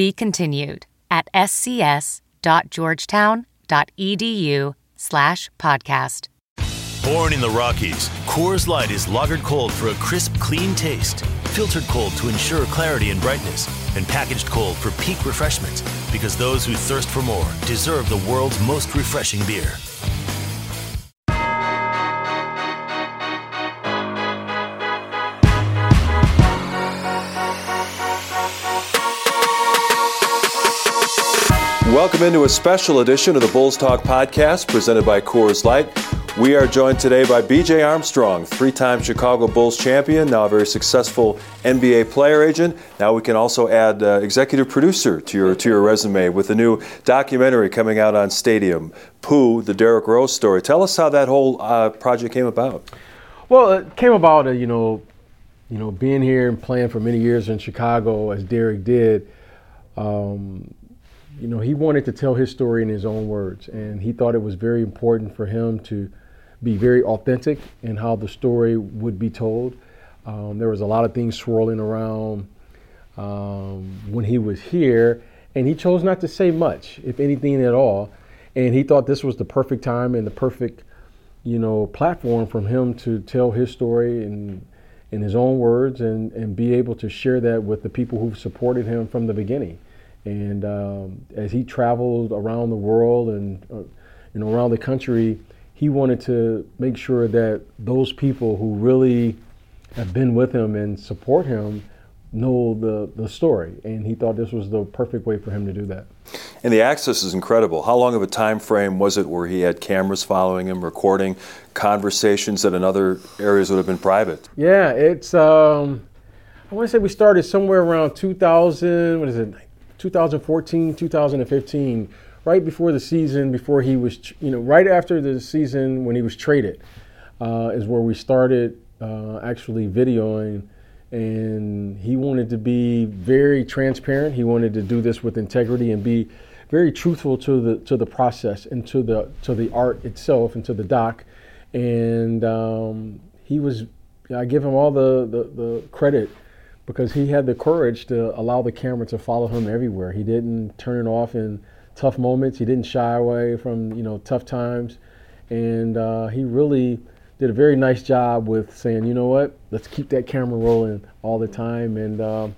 Be continued at scs.georgetown.edu slash podcast. Born in the Rockies, Coors Light is lagered cold for a crisp, clean taste, filtered cold to ensure clarity and brightness, and packaged cold for peak refreshment. Because those who thirst for more deserve the world's most refreshing beer. Welcome into a special edition of the Bulls Talk podcast presented by Coors Light. We are joined today by BJ Armstrong, three time Chicago Bulls champion, now a very successful NBA player agent. Now we can also add uh, executive producer to your, to your resume with a new documentary coming out on Stadium, Pooh, the Derrick Rose story. Tell us how that whole uh, project came about. Well, it came about, uh, you know, you know, being here and playing for many years in Chicago as Derrick did. Um, you know, he wanted to tell his story in his own words, and he thought it was very important for him to be very authentic in how the story would be told. Um, there was a lot of things swirling around um, when he was here, and he chose not to say much, if anything at all. And he thought this was the perfect time and the perfect, you know, platform for him to tell his story in in his own words and, and be able to share that with the people who've supported him from the beginning. And um, as he traveled around the world and uh, you know around the country, he wanted to make sure that those people who really have been with him and support him know the, the story. And he thought this was the perfect way for him to do that. And the access is incredible. How long of a time frame was it where he had cameras following him, recording conversations that in other areas would have been private? Yeah, it's. Um, I want to say we started somewhere around 2000. What is it? 2014, 2015, right before the season, before he was, you know, right after the season when he was traded, uh, is where we started uh, actually videoing. And he wanted to be very transparent. He wanted to do this with integrity and be very truthful to the to the process and to the to the art itself and to the doc. And um, he was, I give him all the, the, the credit because he had the courage to allow the camera to follow him everywhere. He didn't turn it off in tough moments. He didn't shy away from you know tough times, and uh, he really did a very nice job with saying, you know what, let's keep that camera rolling all the time, and uh,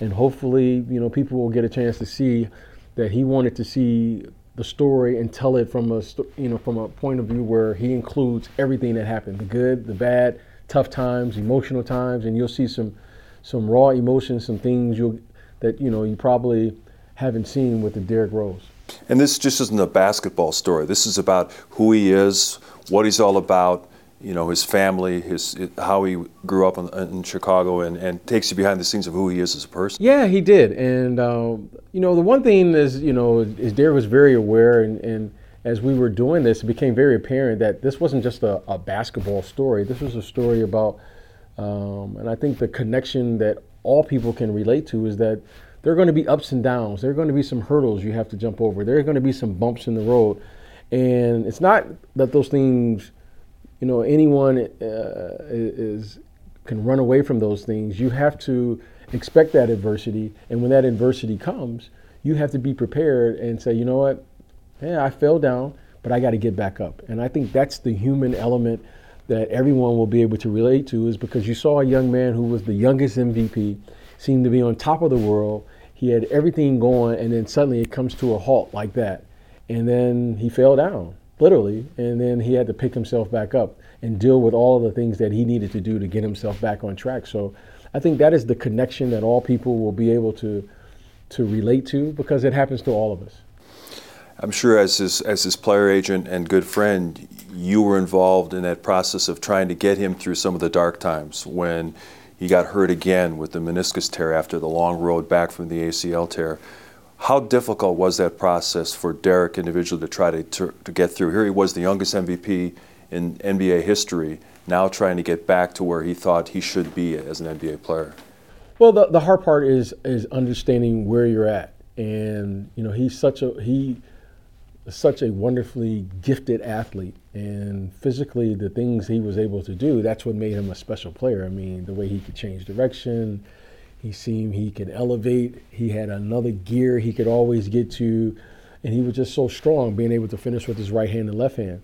and hopefully you know people will get a chance to see that he wanted to see the story and tell it from a you know from a point of view where he includes everything that happened, the good, the bad, tough times, emotional times, and you'll see some some raw emotions, some things you that you know you probably haven't seen with the Derrick Rose. And this just isn't a basketball story. This is about who he is, what he's all about, you know, his family, his how he grew up in, in Chicago, and, and takes you behind the scenes of who he is as a person. Yeah, he did. And um, you know, the one thing is, you know, is Derrick was very aware, and, and as we were doing this, it became very apparent that this wasn't just a, a basketball story. This was a story about um, and I think the connection that all people can relate to is that there are going to be ups and downs. There are going to be some hurdles you have to jump over. There are going to be some bumps in the road. And it's not that those things, you know, anyone uh, is can run away from those things. You have to expect that adversity. And when that adversity comes, you have to be prepared and say, you know what? Yeah, I fell down, but I got to get back up. And I think that's the human element that everyone will be able to relate to is because you saw a young man who was the youngest MVP, seemed to be on top of the world. He had everything going, and then suddenly it comes to a halt like that. And then he fell down, literally. And then he had to pick himself back up and deal with all of the things that he needed to do to get himself back on track. So I think that is the connection that all people will be able to to relate to because it happens to all of us. I'm sure as his as his player agent and good friend, you were involved in that process of trying to get him through some of the dark times when he got hurt again with the meniscus tear after the long road back from the ACL tear. How difficult was that process for Derrick individually to try to, to, to get through? Here he was, the youngest MVP in NBA history, now trying to get back to where he thought he should be as an NBA player. Well, the, the hard part is is understanding where you're at, and you know he's such a he such a wonderfully gifted athlete, and physically the things he was able to do that's what made him a special player. I mean, the way he could change direction, he seemed he could elevate. He had another gear he could always get to, and he was just so strong, being able to finish with his right hand and left hand.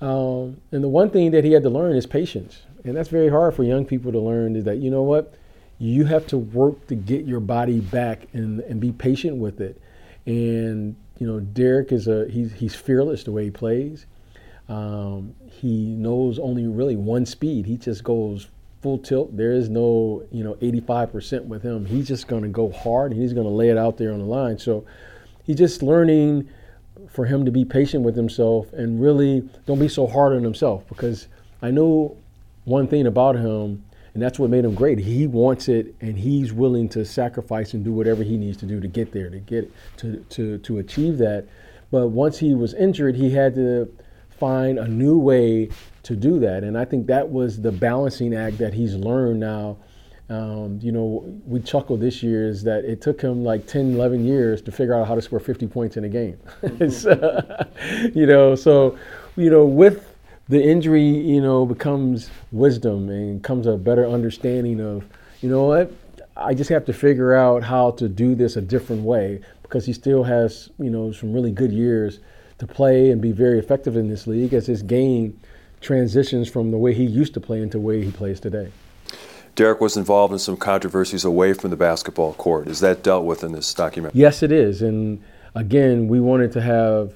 Um, and the one thing that he had to learn is patience, and that's very hard for young people to learn. Is that you know what you have to work to get your body back and, and be patient with it. And you know, Derrick is a he's he's fearless the way he plays. Um, he knows only really one speed. He just goes full tilt. There is no you know 85% with him. He's just going to go hard and he's going to lay it out there on the line. So he's just learning for him to be patient with himself and really don't be so hard on himself because I know one thing about him and that's what made him great. He wants it, and he's willing to sacrifice and do whatever he needs to do to get there, to get it, to to to achieve that. But once he was injured, he had to find a new way to do that, and I think that was the balancing act that he's learned now. Um, you know, we chuckle this year is that it took him like 10, 11 years to figure out how to score 50 points in a game. you know, so, you know, with the injury, you know, becomes wisdom and comes a better understanding of, you know what, I just have to figure out how to do this a different way because he still has, you know, some really good years to play and be very effective in this league as his game transitions from the way he used to play into the way he plays today. Derrick was involved in some controversies away from the basketball court. Is that dealt with in this documentary? Yes, it is. And again, we wanted to have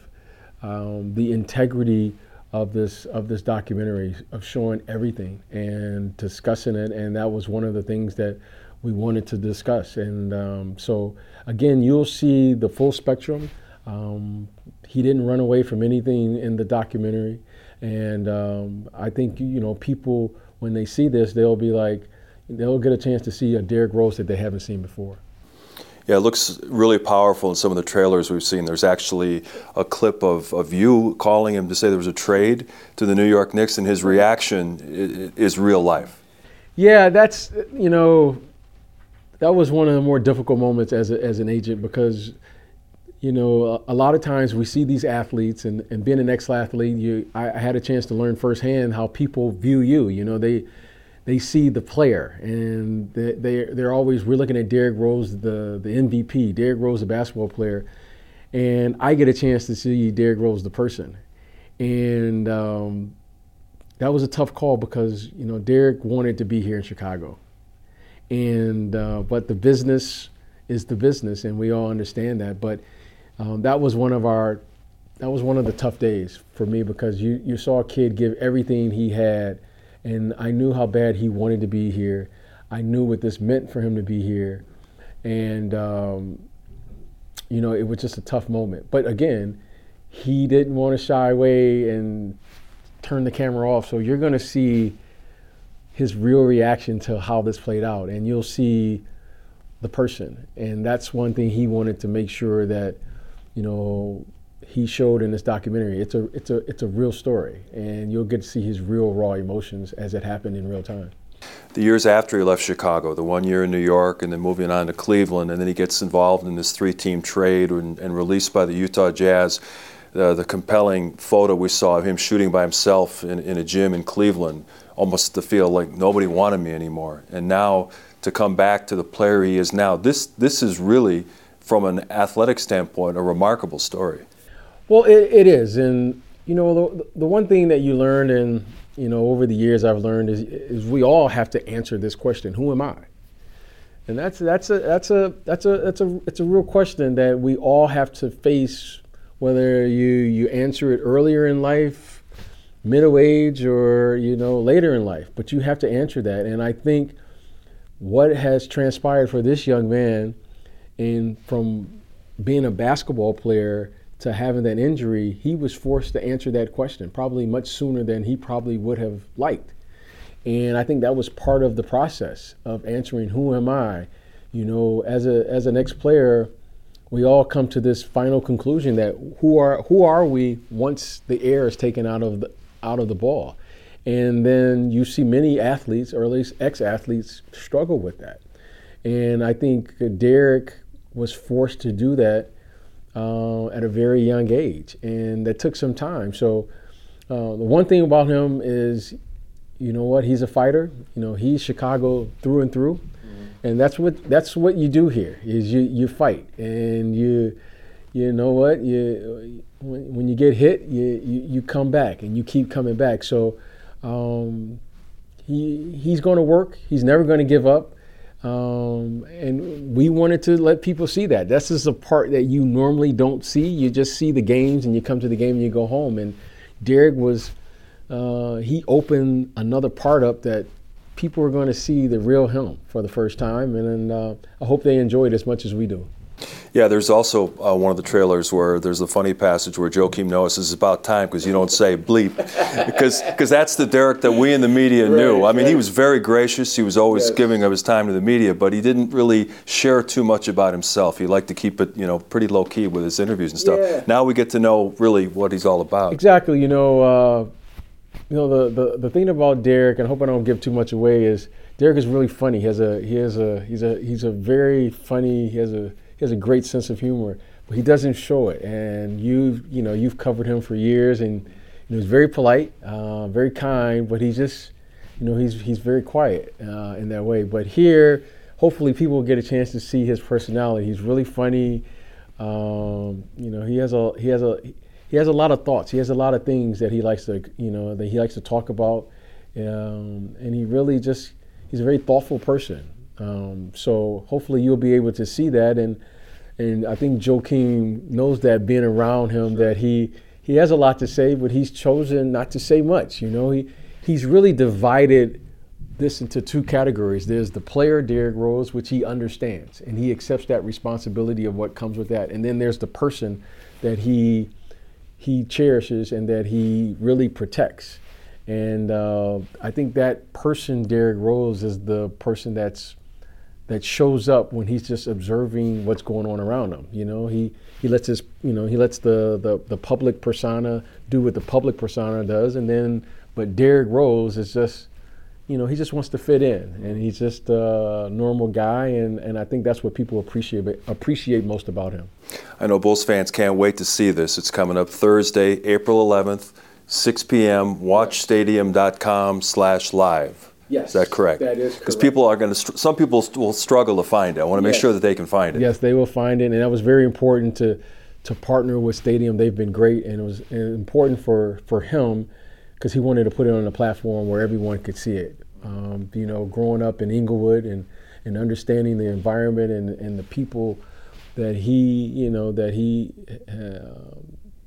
um, the integrity of this of this documentary of showing everything and discussing it. And that was one of the things that we wanted to discuss. And um, so again you'll see the full spectrum. Um, he didn't run away from anything in the documentary. And um, I think you know people when they see this they'll be like they'll get a chance to see a Derrick Rose that they haven't seen before. Yeah, it looks really powerful in some of the trailers we've seen. There's actually a clip of, of you calling him to say there was a trade to the New York Knicks, and his reaction is real life. Yeah, that's, you know, that was one of the more difficult moments as, a, as an agent because, you know, a, a lot of times we see these athletes, and, and being an ex athlete, I, I had a chance to learn firsthand how people view you. You know, they, they see the player and they, they they're always we're looking at Derrick Rose the the MVP Derrick Rose the basketball player and I get a chance to see Derrick Rose the person. And um, that was a tough call because you know Derrick wanted to be here in Chicago. And uh, but the business is the business and we all understand that. But um, that was one of our that was one of the tough days for me because you you saw a kid give everything he had and I knew how bad he wanted to be here. I knew what this meant for him to be here, and um, you know it was just a tough moment. But again, he didn't want to shy away and turn the camera off. So you're going to see his real reaction to how this played out, and you'll see the person. And that's one thing he wanted to make sure that you know he showed in this documentary. It's a it's a it's a real story, and you'll get to see his real raw emotions as it happened in real time. The years after he left Chicago, the one year in New York, and then moving on to Cleveland, and then he gets involved in this three-team trade and, and released by the Utah Jazz. Uh, the compelling photo we saw of him shooting by himself in, in a gym in Cleveland, almost to feel like nobody wanted me anymore. And now to come back to the player he is now, this this is really, from an athletic standpoint, a remarkable story. Well, it, it is, and you know the, the one thing that you learn, and you know over the years I've learned is is we all have to answer this question: Who am I? And that's that's a that's a that's a that's a it's a real question that we all have to face, whether you you answer it earlier in life, middle age, or you know later in life. But you have to answer that, and I think what has transpired for this young man, and from being a basketball player to having that injury, he was forced to answer that question probably much sooner than he probably would have liked. And I think that was part of the process of answering who am I? You know, as a as an ex-player, we all come to this final conclusion that who are who are we once the air is taken out of the out of the ball, and then you see many athletes, or at least ex-athletes, struggle with that, and I think Derrick was forced to do that uh, at a very young age, and that took some time. So uh, the one thing about him is, you know what, he's a fighter. You know, he's Chicago through and through. And that's what that's what you do here is you you fight. And you you know what? You when, when you get hit you, you, you come back and you keep coming back. So um, he he's going to work. He's never going to give up um, and we wanted to let people see that. This is a part that you normally don't see. You just see the games and you come to the game and you go home. And Derrick was uh, he opened another part up that people are going to see the real him for the first time, and, uh, I hope they enjoy it as much as we do. Yeah, there's also uh, one of the trailers where there's a funny passage where Joakim Noah says it's about time because you don't say bleep, because because that's the Derrick that we in the media right, knew. I mean, right. he was very gracious. He was always yes. giving of his time to the media, but he didn't really share too much about himself. He liked to keep it, you know, pretty low key with his interviews and stuff. Yeah. Now we get to know really what he's all about. Exactly. You know, uh, you know the, the the thing about Derrick, and I hope I don't give too much away, is Derrick is really funny. He has a he has a he's a he's a very funny. He has a he has a great sense of humor, but he doesn't show it. And you you know you've covered him for years, and you know, he's very polite, uh, very kind, but he's just you know he's he's very quiet uh, in that way. But here, hopefully, people will get a chance to see his personality. He's really funny. Um, you know, he has a he has a he has a lot of thoughts. He has a lot of things that he likes to, you know, that he likes to talk about, um, and he really just he's a very thoughtful person. Um, so hopefully you'll be able to see that, and and I think Joakim knows that being around him that he he has a lot to say, but he's chosen not to say much. You know, he he's really divided this into two categories. There's the player, Derrick Rose, which he understands, and he accepts that responsibility of what comes with that, and then there's the person that he he cherishes and that he really protects. And uh, I think that person, Derrick Rose, is the person that's that shows up when he's just observing what's going on around him. You know, he he lets his you know he lets the the, the public persona do what the public persona does, and then but Derrick Rose is just you know, he just wants to fit in, and he's just a normal guy, and, and I think that's what people appreciate appreciate most about him. I know Bulls fans can't wait to see this. It's coming up Thursday, April 11th, 6 p.m. WatchStadium.com slash live. Yes. Is that correct? That is correct. Because people are going to, some people will struggle to find it. I want to make yes. sure that they can find it. Yes, they will find it, and that was very important to to partner with Stadium. They've been great, and it was important for for him because he wanted to put it on a platform where everyone could see it. Um, you know, growing up in Englewood and, and understanding the environment and, and the people that he, you know, that he, uh,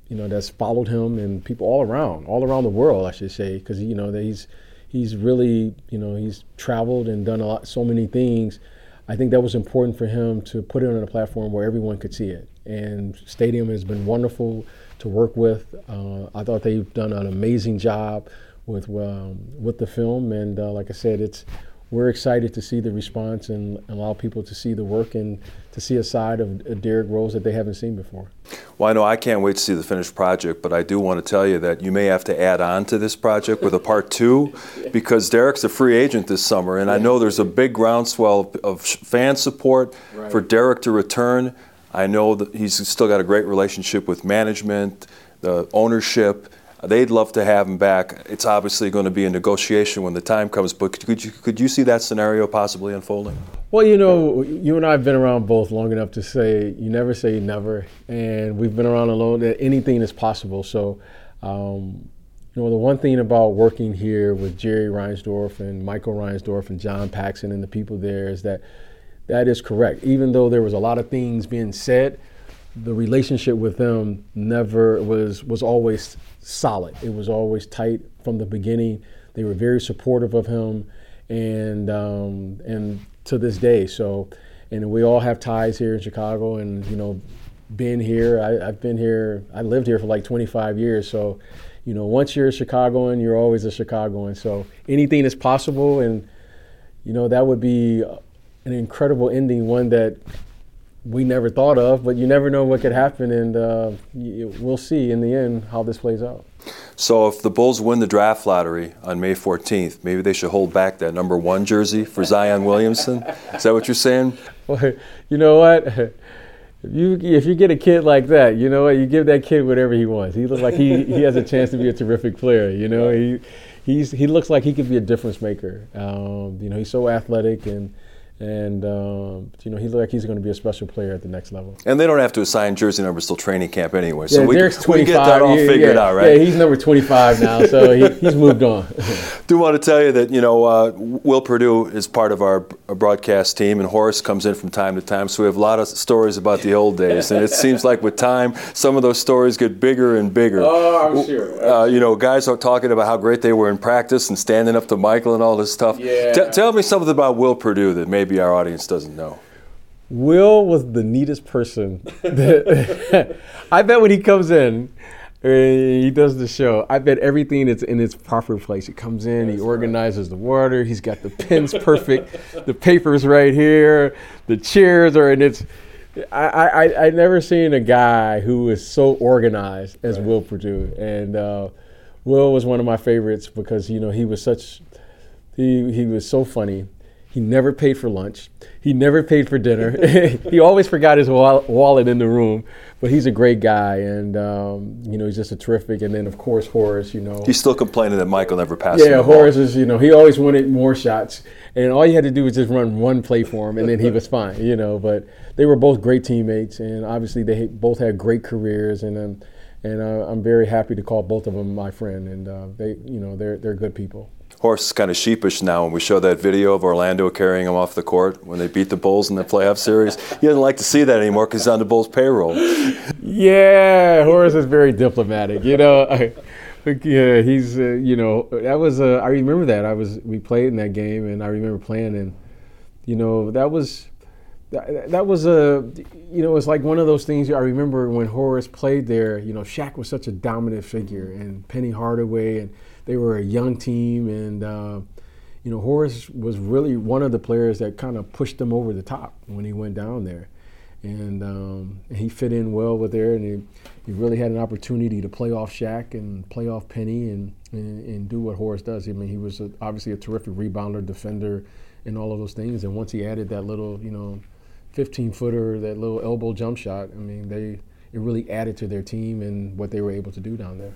you know, that's followed him and people all around, all around the world, I should say, because you know that he's he's really, you know, he's traveled and done a lot, so many things. I think that was important for him to put it on a platform where everyone could see it. And Stadium has been wonderful to work with. Uh, I thought they've done an amazing job with um, with the film, and uh, like I said, it's we're excited to see the response and allow people to see the work and to see a side of Derrick Rose that they haven't seen before. Well, I know I can't wait to see the finished project, but I do want to tell you that you may have to add on to this project with a part two because Derrick's a free agent this summer, and I know there's a big groundswell of fan support right. for Derrick to return. I know that he's still got a great relationship with management, the ownership. They'd love to have him back. It's obviously going to be a negotiation when the time comes, but could you, could you see that scenario possibly unfolding? Well, you know, you and I have been around both long enough to say you never say never, and we've been around alone that anything is possible. So, um, you know, the one thing about working here with Jerry Reinsdorf and Michael Reinsdorf and John Paxson and the people there is that that is correct. Even though there was a lot of things being said, the relationship with them never was was always solid. It was always tight from the beginning. They were very supportive of him, and um, and to this day. So, and we all have ties here in Chicago, and you know, been here. I, I've been here. I lived here for like 25 years. So, you know, once you're a Chicagoan, you're always a Chicagoan. So anything is possible, and you know that would be an incredible ending, one that we never thought of. But you never know what could happen, and uh, we'll see in the end how this plays out. So if the Bulls win the draft lottery on May 14th, maybe they should hold back that number one jersey for Zion Williamson. Is that what you're saying? Well, you know what? If you if you get a kid like that, you know what? You give that kid whatever he wants. He looks like he, he has a chance to be a terrific player. You know, he he's he looks like he could be a difference maker. Um, you know, he's so athletic and and um, you know he looks like he's going to be a special player at the next level. And they don't have to assign jersey numbers till training camp anyway, so yeah, we, we get that all yeah, figured yeah, out, right? Yeah, he's number 25 now, so he, he's moved on. Do want to tell you that you know uh, Will Perdue is part of our broadcast team, and Horace comes in from time to time, so we have a lot of stories about the old days, and it seems like with time, some of those stories get bigger and bigger. Oh, I'm sure. Uh, you know, guys are talking about how great they were in practice and standing up to Michael and all this stuff. Yeah. T- tell me something about Will Perdue that maybe our audience doesn't doesn't know. Will was the neatest person. I bet when he comes in, he does the show. I bet everything is in its proper place. He comes in, That's he organizes right. the water. He's got the pens perfect, the papers right here, the chairs are in its. I, I I never seen a guy who was so organized as right. Will Perdue. and uh, Will was one of my favorites because you know he was such he he was so funny. He never paid for lunch. He never paid for dinner. he always forgot his wallet in the room. But he's a great guy, and um, you know he's just a terrific. And then of course Horace, you know, he's still complaining that Michael never passed. Yeah, Horace is you know he always wanted more shots, and all you had to do was just run one play for him, and then he was fine. You know, but they were both great teammates, and obviously they both had great careers, and um, and uh, I'm very happy to call both of them my friend, and uh, they you know they're they're good people. Horace is kind of sheepish now when we show that video of Orlando carrying him off the court when they beat the Bulls in the playoff series. He doesn't like to see that anymore because he's on the Bulls payroll. Yeah, Horace is very diplomatic. You know, I, yeah, he's uh, you know that was uh, I remember that I was we played in that game and I remember playing and you know that was that, that was a you know it's like one of those things I remember when Horace played there. You know, Shaq was such a dominant figure and Penny Hardaway and they were a young team, and uh, you know Horace was really one of the players that kind of pushed them over the top when he went down there, and um, he fit in well with there, and he, he really had an opportunity to play off Shaq and play off Penny and, and, and do what Horace does. I mean, he was obviously a terrific rebounder, defender, and all of those things. And once he added that little, you know, 15 footer, that little elbow jump shot, I mean, they it really added to their team and what they were able to do down there.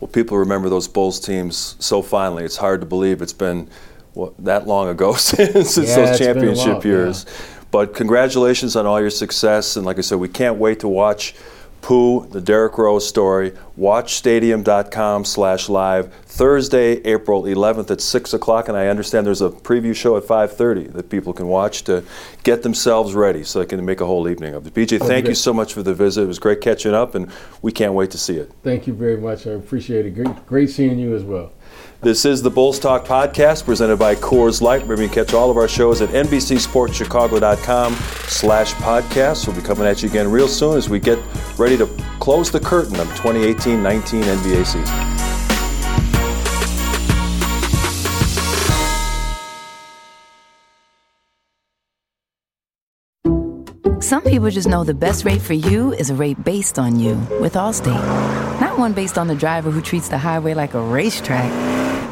Well, people remember those Bulls teams so fondly. It's hard to believe it's been what, that long ago since yeah, those championship years. Yeah. But congratulations on all your success. And like I said, we can't wait to watch Pooh, the Derrick Rose story. WatchStadium.com slash live Thursday, April 11th at 6 o'clock. And I understand there's a preview show at 5.30 that people can watch to get themselves ready so they can make a whole evening of it. BJ, thank you so much for the visit. It was great catching up, and we can't wait to see it. Thank you very much. I appreciate it. Great, great seeing you as well. This is the Bulls Talk podcast presented by Coors Light. Remember, you can catch all of our shows at NBCSportsChicago.com slash podcast. We'll be coming at you again real soon as we get ready to close the curtain of 2018-19 NBA season. Some people just know the best rate for you is a rate based on you with Allstate. Not one based on the driver who treats the highway like a racetrack